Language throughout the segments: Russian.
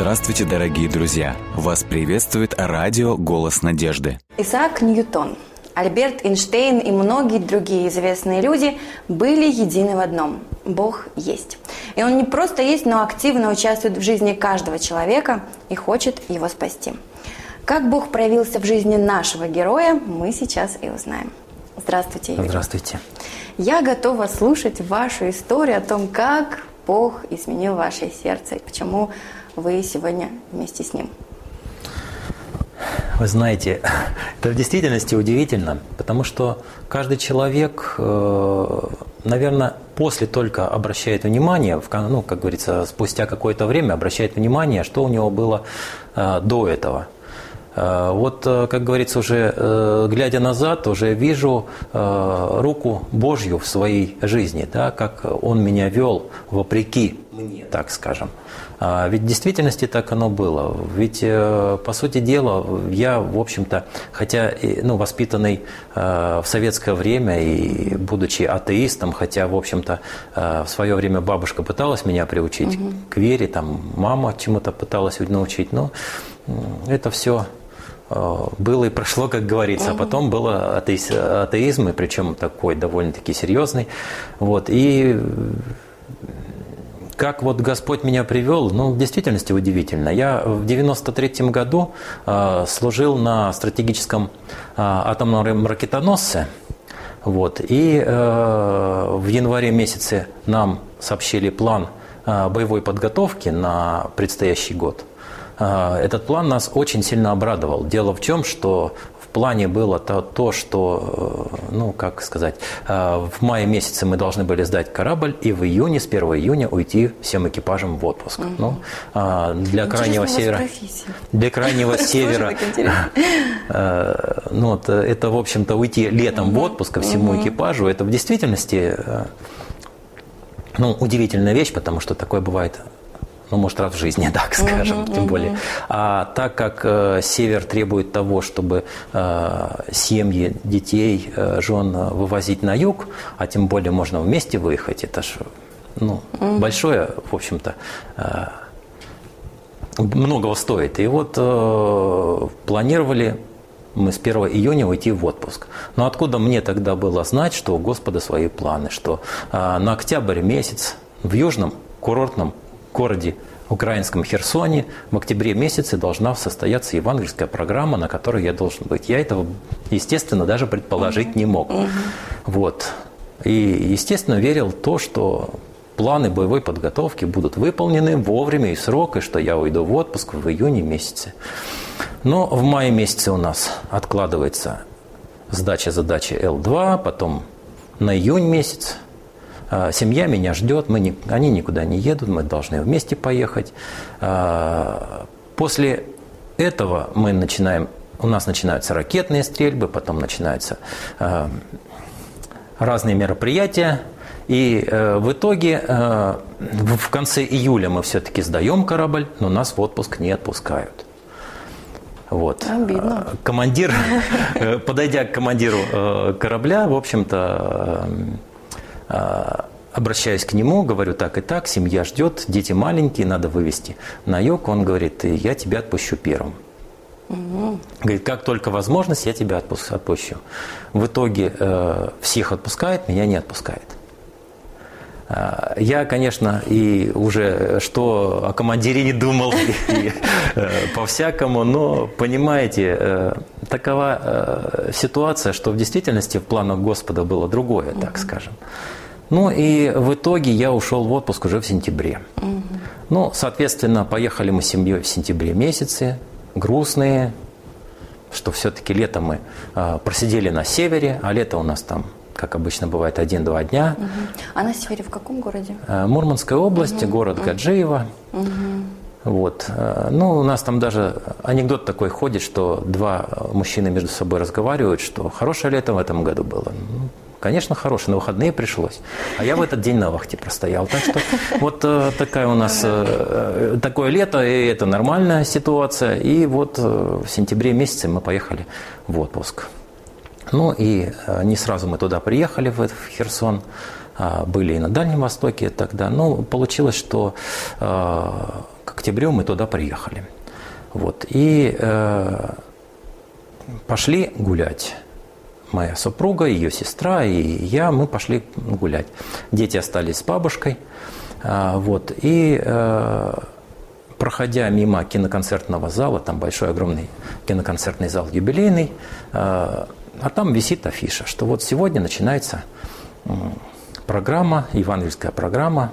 Здравствуйте, дорогие друзья! Вас приветствует радио «Голос надежды». Исаак Ньютон, Альберт Эйнштейн и многие другие известные люди были едины в одном – Бог есть. И Он не просто есть, но активно участвует в жизни каждого человека и хочет его спасти. Как Бог проявился в жизни нашего героя, мы сейчас и узнаем. Здравствуйте, Юрий. Здравствуйте. Я готова слушать вашу историю о том, как Бог изменил ваше сердце и почему вы сегодня вместе с Ним. Вы знаете, это в действительности удивительно, потому что каждый человек, э, наверное, после только обращает внимание, ну, как говорится, спустя какое-то время обращает внимание, что у него было э, до этого – Э, вот, как говорится, уже глядя назад, уже вижу руку Божью в своей жизни, да, как Он меня вел вопреки мне, так скажем. А ведь в действительности так оно было. Ведь, по сути дела, я, в общем-то, хотя ну, воспитанный в советское время и будучи атеистом, хотя, в общем-то, в свое время бабушка пыталась меня приучить угу. к вере, там мама чему-то пыталась научить, но это все Э, было и прошло, как говорится, а потом было атеиз, атеизм, и причем такой довольно-таки серьезный. Вот, и как вот Господь меня привел, ну, в действительности удивительно. Я в 93 году э, служил на стратегическом э, атомном ракетоносце, вот, и э, в январе месяце нам сообщили план э, боевой подготовки на предстоящий год – этот план нас очень сильно обрадовал. Дело в чем, что в плане было то, то что, э, ну, как сказать, э, в мае месяце мы должны были сдать корабль и в июне, с 1 июня уйти всем экипажем в отпуск. Угу. Ну, а, для Интересно крайнего севера... Для крайнего севера... Э, ну, вот, это, в общем-то, уйти летом в отпуск ко всему экипажу, это в действительности ну, удивительная вещь, потому что такое бывает ну, может, раз в жизни, так скажем, uh-huh, тем uh-huh. более. А так как э, север требует того, чтобы э, семьи, детей, э, жен вывозить на юг, а тем более можно вместе выехать, это же ну, uh-huh. большое, в общем-то, э, многого стоит. И вот э, планировали мы с 1 июня уйти в отпуск. Но откуда мне тогда было знать, что у Господа свои планы, что э, на октябрь месяц в южном курортном городе украинском Херсоне в октябре месяце должна состояться евангельская программа, на которой я должен быть. Я этого, естественно, даже предположить не мог. Вот. И, естественно, верил в то, что планы боевой подготовки будут выполнены вовремя и срок, и что я уйду в отпуск в июне месяце. Но в мае месяце у нас откладывается сдача задачи Л2, потом на июнь месяц – семья меня ждет, мы не, они никуда не едут, мы должны вместе поехать. А, после этого мы начинаем, у нас начинаются ракетные стрельбы, потом начинаются а, разные мероприятия. И э, в итоге э, в конце июля мы все-таки сдаем корабль, но нас в отпуск не отпускают. Вот. Обидно. Командир, э, подойдя к командиру корабля, в общем-то, а, обращаюсь к нему, говорю так и так, семья ждет, дети маленькие, надо вывести на юг. Он говорит, я тебя отпущу первым. Угу. Говорит, как только возможность, я тебя отпущу. В итоге э, всех отпускает, меня не отпускает. А, я, конечно, и уже что о командире не думал э, по-всякому, но, понимаете, э, такова э, ситуация, что в действительности в планах Господа было другое, так скажем. Ну и в итоге я ушел в отпуск уже в сентябре. Ну, соответственно, поехали мы с семьей в сентябре месяце, грустные, что все-таки лето мы э, просидели на севере, а лето у нас там, как обычно бывает, один-два дня. Угу. А на севере в каком городе? Э, Мурманская область, угу. город Гаджиево. Угу. Вот. Э, ну, у нас там даже анекдот такой ходит, что два мужчины между собой разговаривают, что хорошее лето в этом году было. Ну, Конечно, хороший, на выходные пришлось. А я в этот день на вахте простоял. Так что вот э, такая у нас, такое лето, и это нормальная ситуация. И вот в сентябре месяце мы поехали в отпуск. Ну и э, не сразу мы туда приехали, в, Херсон. Э, были и на Дальнем Востоке тогда. Ну, получилось, что э, к октябрю мы туда приехали. Вот. И э, пошли гулять. Моя супруга, ее сестра и я, мы пошли гулять. Дети остались с бабушкой. Э, вот. И проходя мимо киноконцертного зала, там большой огромный киноконцертный зал юбилейный, а там висит афиша, что вот сегодня начинается программа, евангельская программа,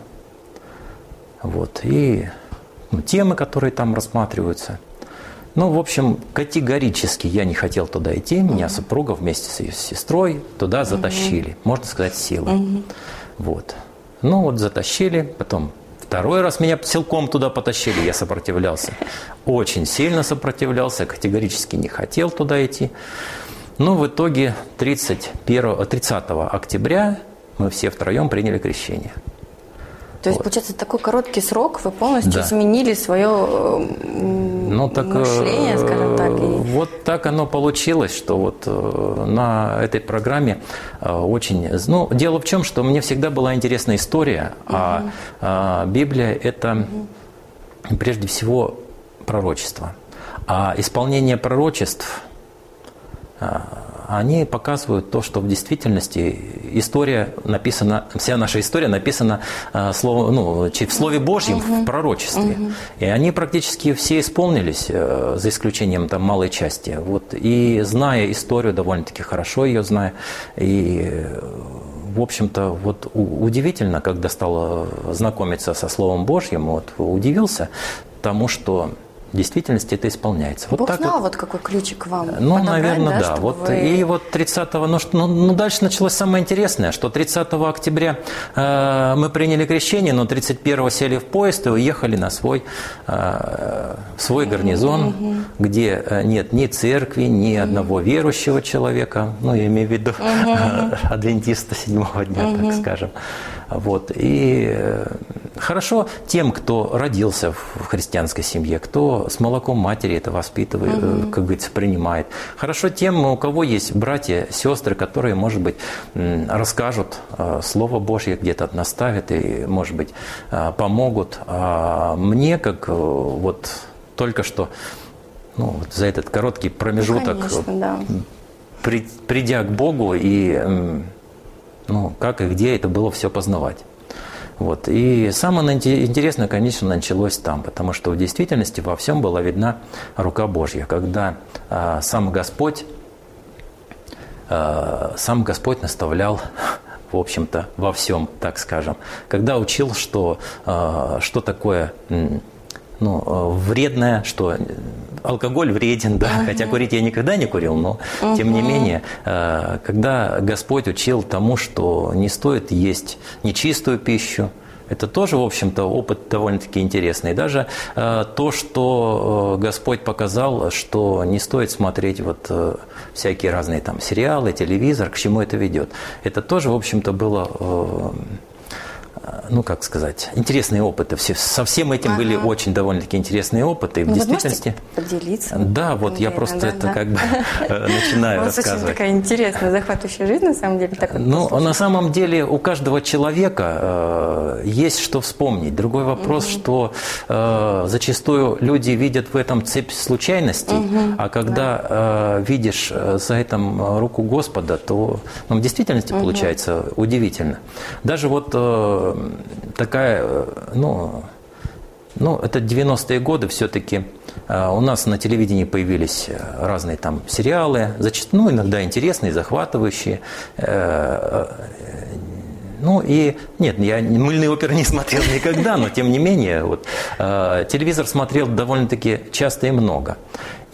вот, и ну, темы, которые там рассматриваются. Ну, в общем, категорически я не хотел туда идти. Меня супруга вместе с ее сестрой туда затащили, можно сказать, силой. Вот. Ну, вот затащили, потом Второй раз меня силком туда потащили, я сопротивлялся. Очень сильно сопротивлялся, категорически не хотел туда идти. Но в итоге 31, 30 октября мы все втроем приняли крещение. То есть, вот. получается, такой короткий срок вы полностью да. изменили свое ну, так, мышление, скажем так. И... Вот так оно получилось, что вот э, на этой программе э, очень... Ну, дело в чем, что мне всегда была интересна история, угу. а, Библия – это угу. прежде всего пророчество. А исполнение пророчеств они показывают то, что в действительности история написана, вся наша история написана э, слово, ну, в Слове Божьем, угу. в пророчестве. Угу. И они практически все исполнились, э, за исключением там малой части. Вот. И зная историю, довольно-таки хорошо ее зная, и в общем-то, вот удивительно, когда стал знакомиться со Словом Божьим, вот удивился тому, что в действительности это исполняется. Вот Бог так знал, вот, вот какой ключик вам Ну, наверное, да. да. Вот, вы... И вот 30 ну, ну, ну, дальше началось самое интересное, что 30 октября э, мы приняли крещение, но 31 сели в поезд и уехали на свой, э, свой гарнизон, угу. где э, нет ни церкви, ни одного верующего человека, ну, я имею в виду угу. адвентиста седьмого дня, угу. так скажем. Вот. И э, хорошо тем, кто родился в христианской семье, кто с молоком матери это воспитывает, угу. как говорится, принимает. Хорошо тем, у кого есть братья, сестры, которые, может быть, расскажут э, Слово Божье, где-то наставят и, может быть, помогут. А мне, как вот только что ну, вот за этот короткий промежуток, ну, конечно, да. при, придя к Богу и ну, как и где это было все познавать. Вот. И самое интересное, конечно, началось там, потому что в действительности во всем была видна рука Божья, когда а, сам Господь, а, сам Господь наставлял в общем-то, во всем, так скажем. Когда учил, что, а, что такое ну, э, вредное, что алкоголь вреден, да, uh-huh. хотя курить я никогда не курил, но uh-huh. тем не менее, э, когда Господь учил тому, что не стоит есть нечистую пищу, это тоже, в общем-то, опыт довольно-таки интересный. Даже э, то, что Господь показал, что не стоит смотреть вот всякие разные там сериалы, телевизор, к чему это ведет. Это тоже, в общем-то, было ну, как сказать, интересные опыты. Все, со всем этим ага. были очень довольно-таки интересные опыты. Ну, в действительности... поделиться? Да, вот я просто да, это да. как бы э, начинаю рассказывать. Очень такая интересная, захватывающая жизнь, на самом деле. Так ну, на самом деле у каждого человека э, есть что вспомнить. Другой вопрос, что э, зачастую люди видят в этом цепь случайностей, а когда видишь за этим руку Господа, то ну, в действительности получается удивительно. Даже вот такая, э, ну, ну, это 90-е годы все-таки. Э, у нас на телевидении появились э, разные там сериалы, зачастую, ну, иногда интересные, захватывающие. Ну и нет, я мыльные оперы не смотрел никогда, но тем не менее вот, телевизор смотрел довольно-таки часто и много.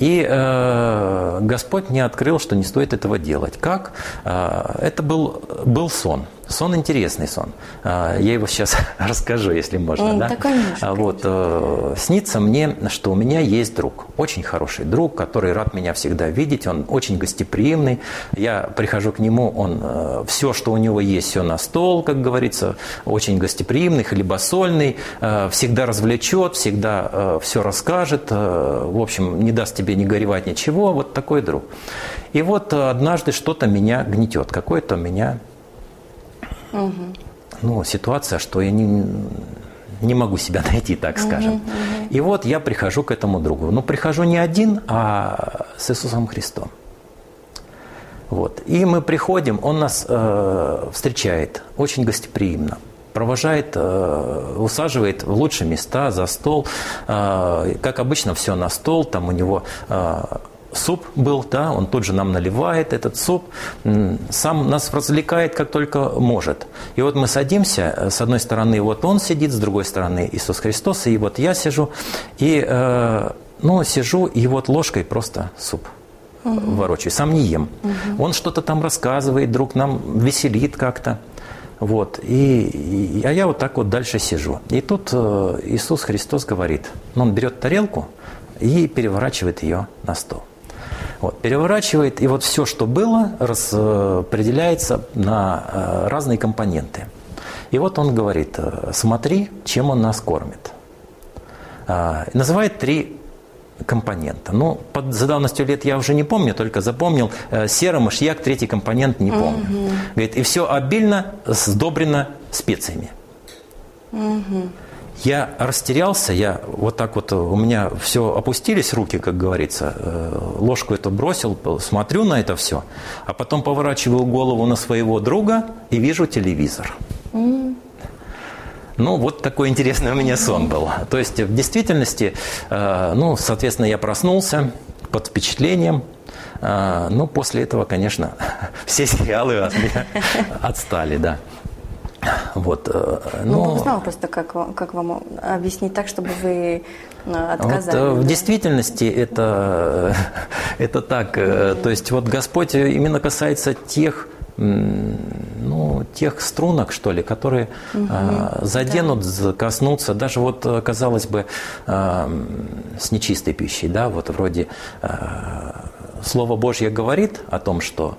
И э, Господь мне открыл, что не стоит этого делать. Как? Э, это был, был сон. Сон интересный сон. А, я его сейчас расскажу, если можно. Да? конечно, вот, э, снится мне, что у меня есть друг, очень хороший друг, который рад меня всегда видеть, он очень гостеприимный. Я прихожу к нему, он э, все, что у него есть, все на стол, как говорится, очень гостеприимный, хлебосольный, э, всегда развлечет, всегда все расскажет, в общем, не даст тебе не горевать ничего, вот такой друг. И вот однажды что-то меня гнетет, какое-то меня Угу. Ну, ситуация, что я не, не могу себя найти, так скажем. И вот я прихожу к этому другу. Ну, прихожу не один, а с Иисусом Христом. Вот. И мы приходим, он нас э, встречает очень гостеприимно, провожает, э, усаживает в лучшие места за стол. Э, как обычно, все на стол, там у него э, суп был, да, он тут же нам наливает этот суп, сам нас развлекает как только может. И вот мы садимся, э, с одной стороны вот он сидит, с другой стороны Иисус Христос, и вот я сижу, и э, ну, сижу, и вот ложкой просто суп угу. ворочаю, сам не ем. Угу. Он что-то там рассказывает, друг нам веселит как-то. Вот. И, и, а я вот так вот дальше сижу. И тут э, Иисус Христос говорит, он берет тарелку и переворачивает ее на стол. Вот, переворачивает, и вот все, что было, распределяется на э, разные компоненты. И вот он говорит, э, смотри, чем он нас кормит. А, называет три компонента. Ну, под, за давностью лет я уже не помню, только запомнил э, серый мышьяк, третий компонент не помню. Угу. Говорит, и все обильно сдобрено специями. Угу. Я растерялся, я вот так вот, у меня все опустились руки, как говорится, э, ложку эту бросил, смотрю на это все, а потом поворачиваю голову на своего друга и вижу телевизор. Ну, вот такой интересный у меня сон был. То есть, в действительности, э, ну, соответственно, я проснулся под впечатлением, э, ну, после этого, конечно, все сериалы от меня отстали, да. Вот, э, ну, ну узнал просто, как, как вам объяснить так, чтобы вы э, отказали. Вот, да? В действительности это, это так. То есть вот Господь именно касается тех, ну, тех струнок, что ли, которые угу, заденут, да. коснутся, даже вот, казалось бы, с нечистой пищей, да, вот вроде Слово Божье говорит о том, что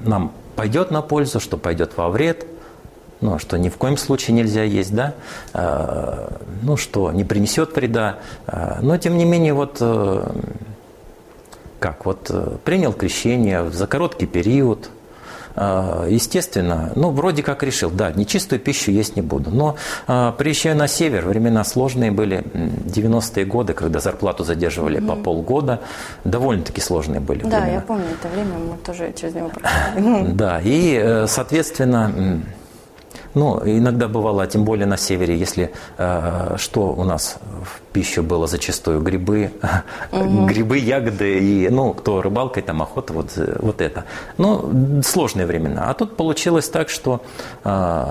нам пойдет на пользу, что пойдет во вред – ну, что ни в коем случае нельзя есть, да, а, ну, что не принесет вреда, а, но тем не менее вот э, как вот э, принял крещение за короткий период, а, естественно, ну, вроде как решил, да, нечистую пищу есть не буду. Но приезжаю на север, времена сложные были, 90-е годы, когда зарплату задерживали mm-hmm. по полгода, довольно-таки сложные были Да, времена. я помню это время, мы тоже через него проходили. Да, и, э, соответственно, ну, иногда бывало, тем более на севере, если э, что у нас в пищу было зачастую грибы, угу. грибы, ягоды и, ну, кто рыбалкой, там охота, вот, вот это. Ну, сложные времена. А тут получилось так, что э,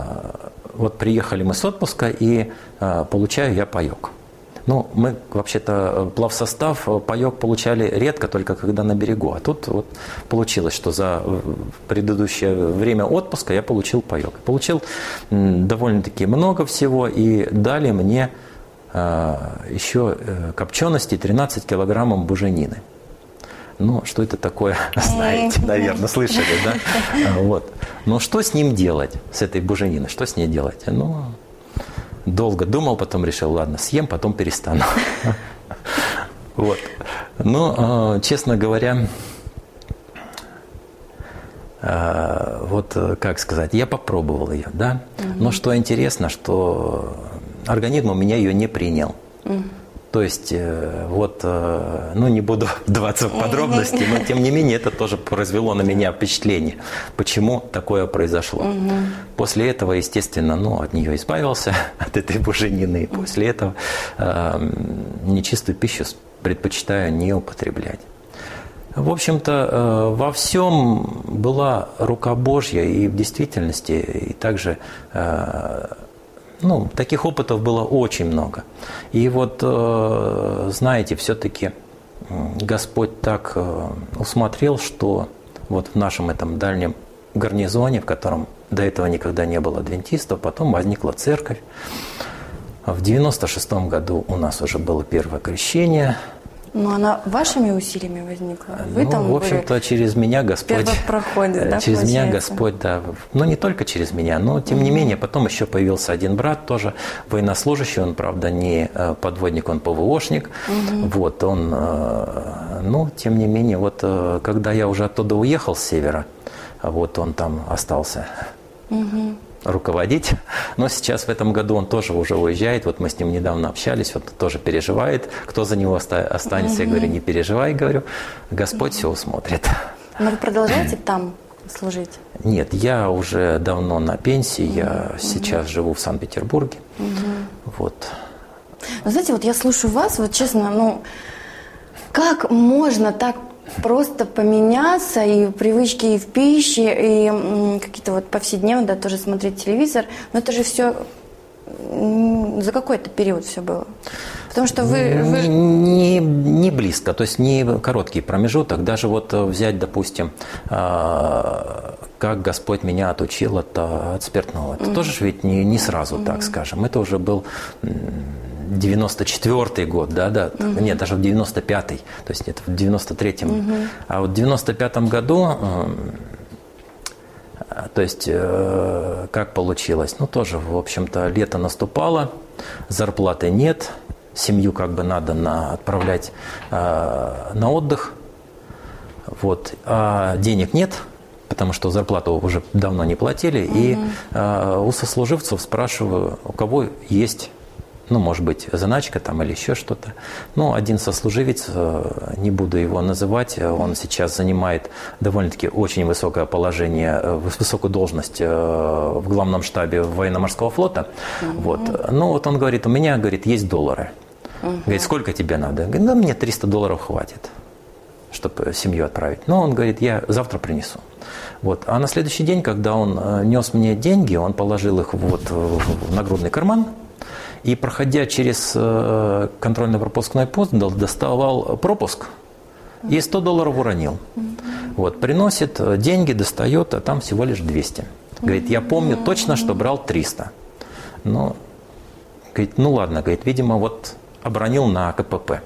вот приехали мы с отпуска и э, получаю я паек. Ну, мы вообще-то э, плавсостав, э, паек получали редко, только когда на берегу. А тут вот получилось, что за э, предыдущее время отпуска я получил паек. Получил довольно-таки много всего и дали мне еще копчености 13 килограммов буженины. Ну, что это такое, знаете, наверное, слышали, да? Вот. Но что с ним делать, с этой бужениной? Что с ней делать? Ну, долго думал, потом решил, ладно, съем, потом перестану. Вот. Ну, а, честно говоря, а, вот как сказать, я попробовал ее, да. Но что интересно, что организм у меня ее не принял. То есть, э, вот, э, ну, не буду вдаваться в подробности, но тем не менее это тоже произвело на меня впечатление, почему такое произошло. Угу. После этого, естественно, ну, от нее избавился, от этой буженины, после этого э, нечистую пищу предпочитаю не употреблять. В общем-то, э, во всем была рука Божья, и в действительности, и также ну, таких опытов было очень много. И вот, э, знаете, все-таки Господь так э, усмотрел, что вот в нашем этом дальнем гарнизоне, в котором до этого никогда не было адвентистов, потом возникла церковь. В 96 году у нас уже было первое крещение – но она вашими усилиями возникла? Вы ну, там в общем-то, через меня Господь... Первопроходец, да, Через меня Господь, да. Но не только через меня, но тем не менее, потом еще появился один брат, тоже военнослужащий, он, правда, не э, подводник, он ПВОшник. Угу. Вот, он, э, ну, тем не менее, вот э, когда я уже оттуда уехал с севера, вот он там остался. Угу руководить. Но сейчас в этом году он тоже уже уезжает. Вот мы с ним недавно общались, вот тоже переживает, кто за него останется. Я говорю, не переживай, говорю, Господь все усмотрит. Но вы продолжаете там служить? Нет, я уже давно на пенсии, я сейчас живу в Санкт-Петербурге. Вот. Но знаете, вот я слушаю вас, вот честно, ну, как можно так просто поменяться и привычки и в пище, и какие-то вот повседневно, да, тоже смотреть телевизор. Но это же все за какой-то период все было? Потому что вы... вы... Не, не близко, то есть не короткий промежуток. Даже вот взять, допустим, а, как Господь меня отучил от, от спиртного. Это mm-hmm. тоже ведь не, не сразу, mm-hmm. так скажем. Это уже был 94 год, да, да, угу. нет, даже в 95-й, то есть это в 93-м. Угу. А вот в 95-м году, э, то есть э, как получилось, ну тоже, в общем-то, лето наступало, зарплаты нет, семью как бы надо на, отправлять э, на отдых, вот, а денег нет, потому что зарплату уже давно не платили, угу. и у сослуживцев спрашиваю, у кого есть ну, может быть, заначка там или еще что-то. Ну, один сослуживец, э, не буду его называть, он сейчас занимает довольно-таки очень высокое положение, э, высокую должность э, в главном штабе военно-морского флота. Угу. Вот. Ну, вот он говорит, у меня, говорит, есть доллары. Угу. Говорит, сколько тебе надо? Говорит, да мне 300 долларов хватит, чтобы семью отправить. Но он говорит, я завтра принесу. Вот. А на следующий день, когда он нес мне деньги, он положил их вот в нагрудный карман, и, проходя через э, контрольно-пропускной пост, доставал пропуск и 100 долларов уронил. Вот, приносит э, деньги, достает, а там всего лишь 200. Говорит, я помню точно, что брал 300. Ну, говорит, ну ладно, говорит, видимо, вот обронил на КПП.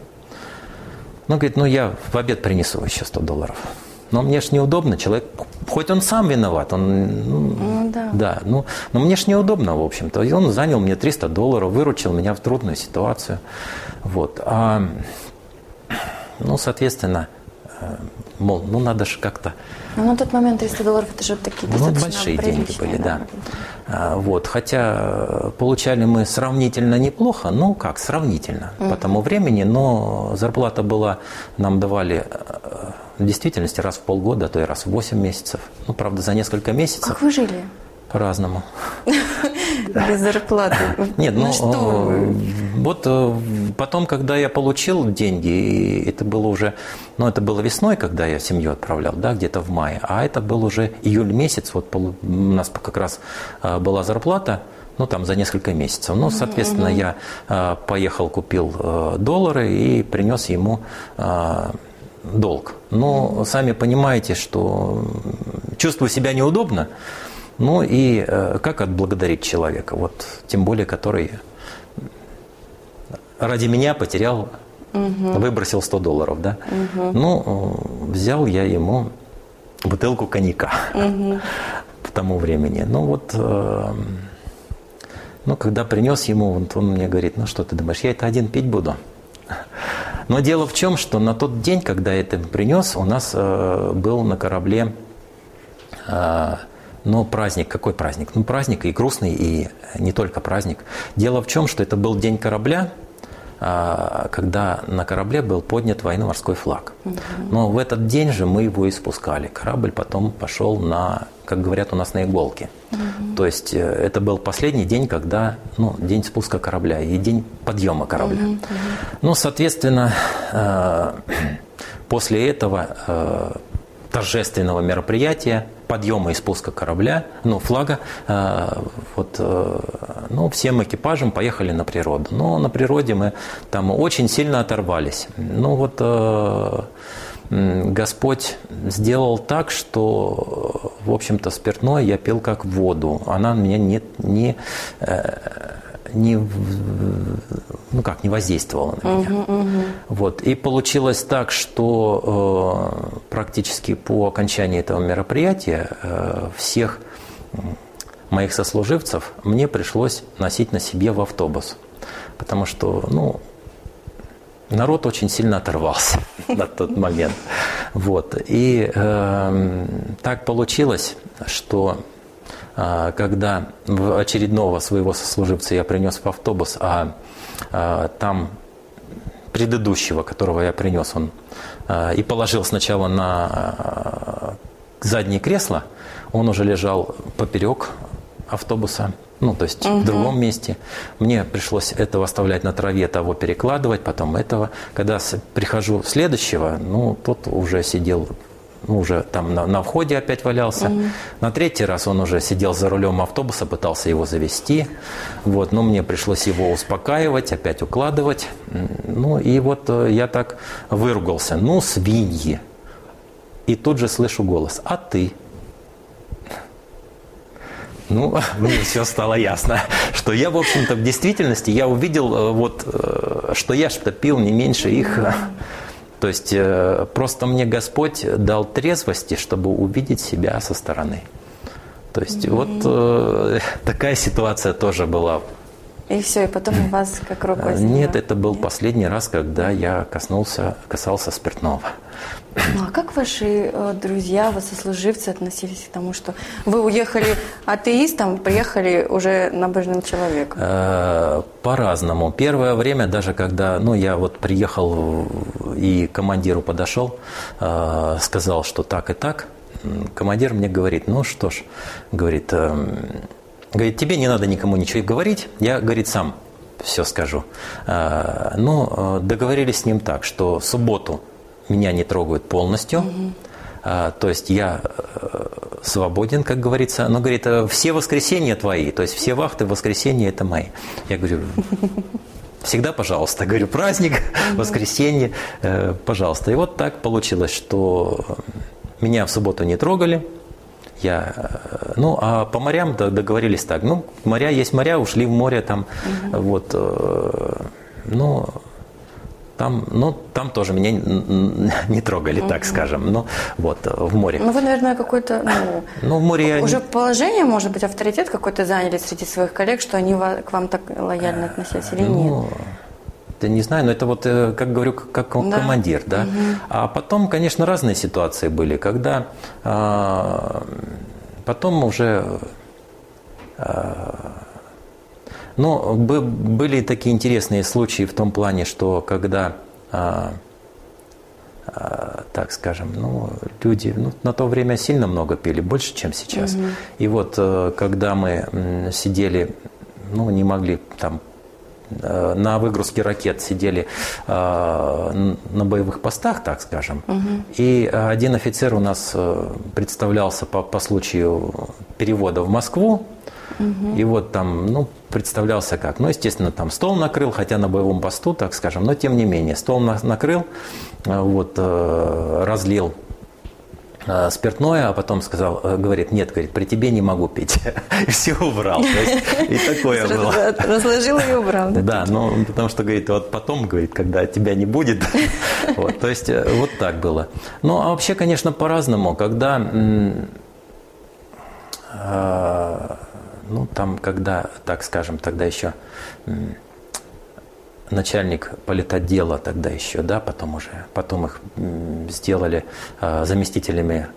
Ну, говорит, ну я в обед принесу еще 100 долларов. Но мне ж неудобно, человек, хоть он сам виноват, он, ну да. да, ну, но мне ж неудобно, в общем-то. И он занял мне 300 долларов, выручил меня в трудную ситуацию. Вот. А, ну, соответственно, э, мол, ну надо же как-то... Ну, на тот момент 300 долларов это же такие ну, большие деньги были, да. да. Вот, хотя э, получали мы сравнительно неплохо, ну как, сравнительно угу. по тому времени, но зарплата была, нам давали э, в действительности раз в полгода, а то и раз в 8 месяцев. Ну, правда, за несколько месяцев. Как вы жили? По-разному. Без зарплаты. Нет, ну, что? вот э, потом, когда я получил деньги, это было уже, ну, это было весной, когда я семью отправлял, да, где-то в мае, а это был уже июль месяц, вот у нас как раз э, была зарплата, ну, там, за несколько месяцев. Ну, соответственно, я э, поехал, купил доллары и принес ему долг. Но сами понимаете, что чувствую себя неудобно. Ну и э, как отблагодарить человека, вот тем более, который ради меня потерял, угу. выбросил 100 долларов, да? Угу. Ну, взял я ему бутылку коньяка угу. к тому времени. Ну вот, э, ну когда принес ему, вот он мне говорит, ну что ты думаешь, я это один пить буду? Но дело в чем, что на тот день, когда это принес, у нас э, был на корабле э, но праздник, какой праздник? Ну, праздник и грустный, и не только праздник. Дело в чем, что это был день корабля, когда на корабле был поднят военно-морской флаг. Но в этот день же мы его испускали. Корабль потом пошел на, как говорят у нас, на иголки. То есть э, это был последний день, когда, ну, день спуска корабля и день подъема корабля. Ну, соответственно, э, после этого э, торжественного мероприятия, подъема и спуска корабля, ну, флага, вот, ну, всем экипажем поехали на природу. Но на природе мы там очень сильно оторвались. Ну, вот Господь сделал так, что, в общем-то, спиртное я пил как воду. Она меня не, не, э, не, ну как, не воздействовала на меня. Угу, угу. Вот. И получилось так, что э, практически по окончании этого мероприятия э, всех моих сослуживцев мне пришлось носить на себе в автобус. Потому что, ну, народ очень сильно оторвался на тот момент. Вот. И э, так получилось, что а, когда очередного своего сослуживца я принес в автобус, а, а там предыдущего, которого я принес, он а, и положил сначала на заднее кресло, он уже лежал поперек автобуса, ну, то есть угу. в другом месте. Мне пришлось этого оставлять на траве, того перекладывать, потом этого. Когда прихожу следующего, ну, тот уже сидел ну, уже там на, на входе опять валялся. Угу. На третий раз он уже сидел за рулем автобуса, пытался его завести. Вот, но мне пришлось его успокаивать, опять укладывать. Ну и вот э, я так выругался. Ну, свиньи. И тут же слышу голос. А ты? Ну, мне все стало ясно, что я, в общем-то, в действительности, я увидел, э, вот, э, что я что пил не меньше их. То есть э, просто мне Господь дал трезвости, чтобы увидеть себя со стороны. То есть mm-hmm. вот э, такая ситуация тоже была. И все, и потом у вас как рукой сняло? Нет, это был Нет? последний раз, когда я коснулся, касался спиртного. Ну а как ваши э, друзья, вот сослуживцы относились к тому, что вы уехали атеистом, приехали уже набожным человеком? Э, по-разному. Первое время, даже когда ну, я вот приехал и командиру подошел, э, сказал, что так и так, командир мне говорит, ну что ж, говорит, говорит, тебе не надо никому ничего говорить, я, говорит, сам все скажу. Ну, договорились с ним так, что в субботу меня не трогают полностью. Угу. А, то есть я э, свободен, как говорится. Но говорит, «Э, все воскресенья твои, то есть все вахты в воскресенье это мои. Я говорю, всегда пожалуйста. Говорю, праздник, воскресенье, э, пожалуйста. И вот так получилось, что меня в субботу не трогали. Я, ну, а по морям договорились так. Ну, моря есть моря, ушли в море там, угу. вот, ну, там, ну, там тоже меня не трогали, угу. так скажем. Ну, вот, в море. Ну, вы, наверное, какой-то, ну, ну в море уже я... положение, может быть, авторитет какой-то заняли среди своих коллег, что они к вам так лояльно относились или ну, нет? Да не знаю, но это вот, э, как говорю, как командир, да. Угу. А потом, конечно, разные ситуации были, когда а, потом уже а, но были такие интересные случаи в том плане, что когда, а, а, так скажем, ну, люди ну, на то время сильно много пили, больше, чем сейчас. Угу. И вот э, когда мы сидели, ну, не могли там на выгрузке ракет сидели э, на боевых постах, так скажем. Угу. И один офицер у нас э, представлялся по, по случаю перевода в Москву. Угу. И вот там, ну, представлялся как. Ну, естественно, там стол накрыл, хотя на боевом посту, так скажем, но тем не менее. Стол накрыл, э, вот, э, разлил э, спиртное, а потом сказал, говорит, нет, говорит, при тебе не могу пить. И все убрал. То есть, и такое было. Разложил и убрал. Да, да ну, потому что, говорит, вот потом, говорит, когда тебя не будет. Вот, то есть, вот так было. Ну, а вообще, конечно, по-разному. Когда ну, там, когда, так скажем, тогда еще начальник политотдела тогда еще, да, потом уже, потом их сделали а, заместителями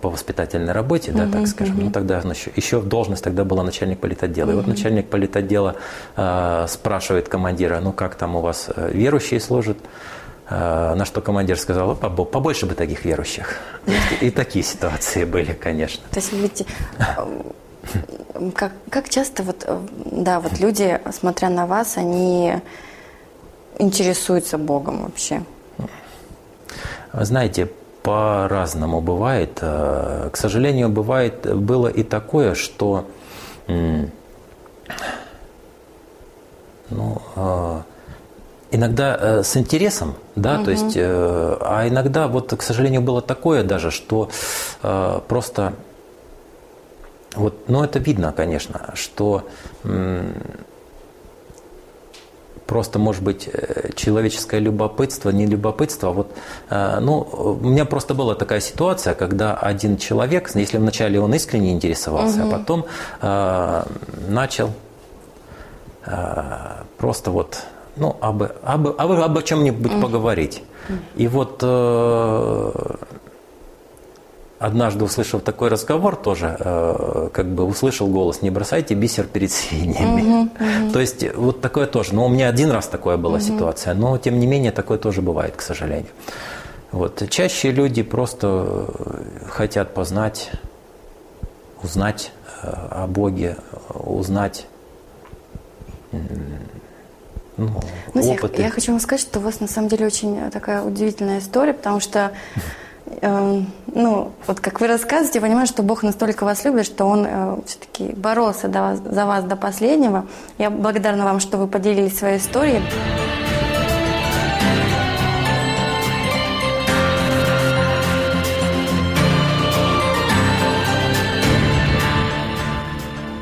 по воспитательной работе, да, так скажем. Uh-huh. Ну, тогда еще, еще должность тогда была начальник политотдела. Uh-huh. И вот начальник политотдела э, спрашивает командира, ну, как там у вас э, верующие служат? Э, на что командир сказал, побольше бы таких верующих. И такие ситуации были, конечно. То есть ведь как, как часто вот, э, да, вот люди, смотря на вас, они интересуются Богом вообще? знаете, по-разному бывает. Э, к сожалению, бывает, было и такое, что ну, э, иногда с интересом, да, угу. то есть, а иногда вот, к сожалению, было такое даже, что просто вот, но это видно, конечно, что просто, может быть, э, человеческое любопытство, не любопытство. А вот, э, ну, у меня просто была такая ситуация, когда один человек, если вначале он искренне интересовался, угу. а потом э, начал э, просто вот, ну, об, об, об, об чем-нибудь угу. поговорить. И вот э, однажды услышав такой разговор тоже, э, как бы услышал голос, не бросайте бисер перед свиньями. Угу, угу. То есть вот такое тоже. Ну, у меня один раз такое была угу. ситуация, но тем не менее такое тоже бывает, к сожалению. Вот. Чаще люди просто хотят познать, узнать э, о Боге, узнать ну, опыты. Я хочу вам сказать, что у вас на самом деле очень такая удивительная история, потому что Эм, ну, вот как вы рассказываете, я понимаю, что Бог настолько вас любит, что Он э, все-таки боролся до вас, за вас до последнего. Я благодарна вам, что вы поделились своей историей.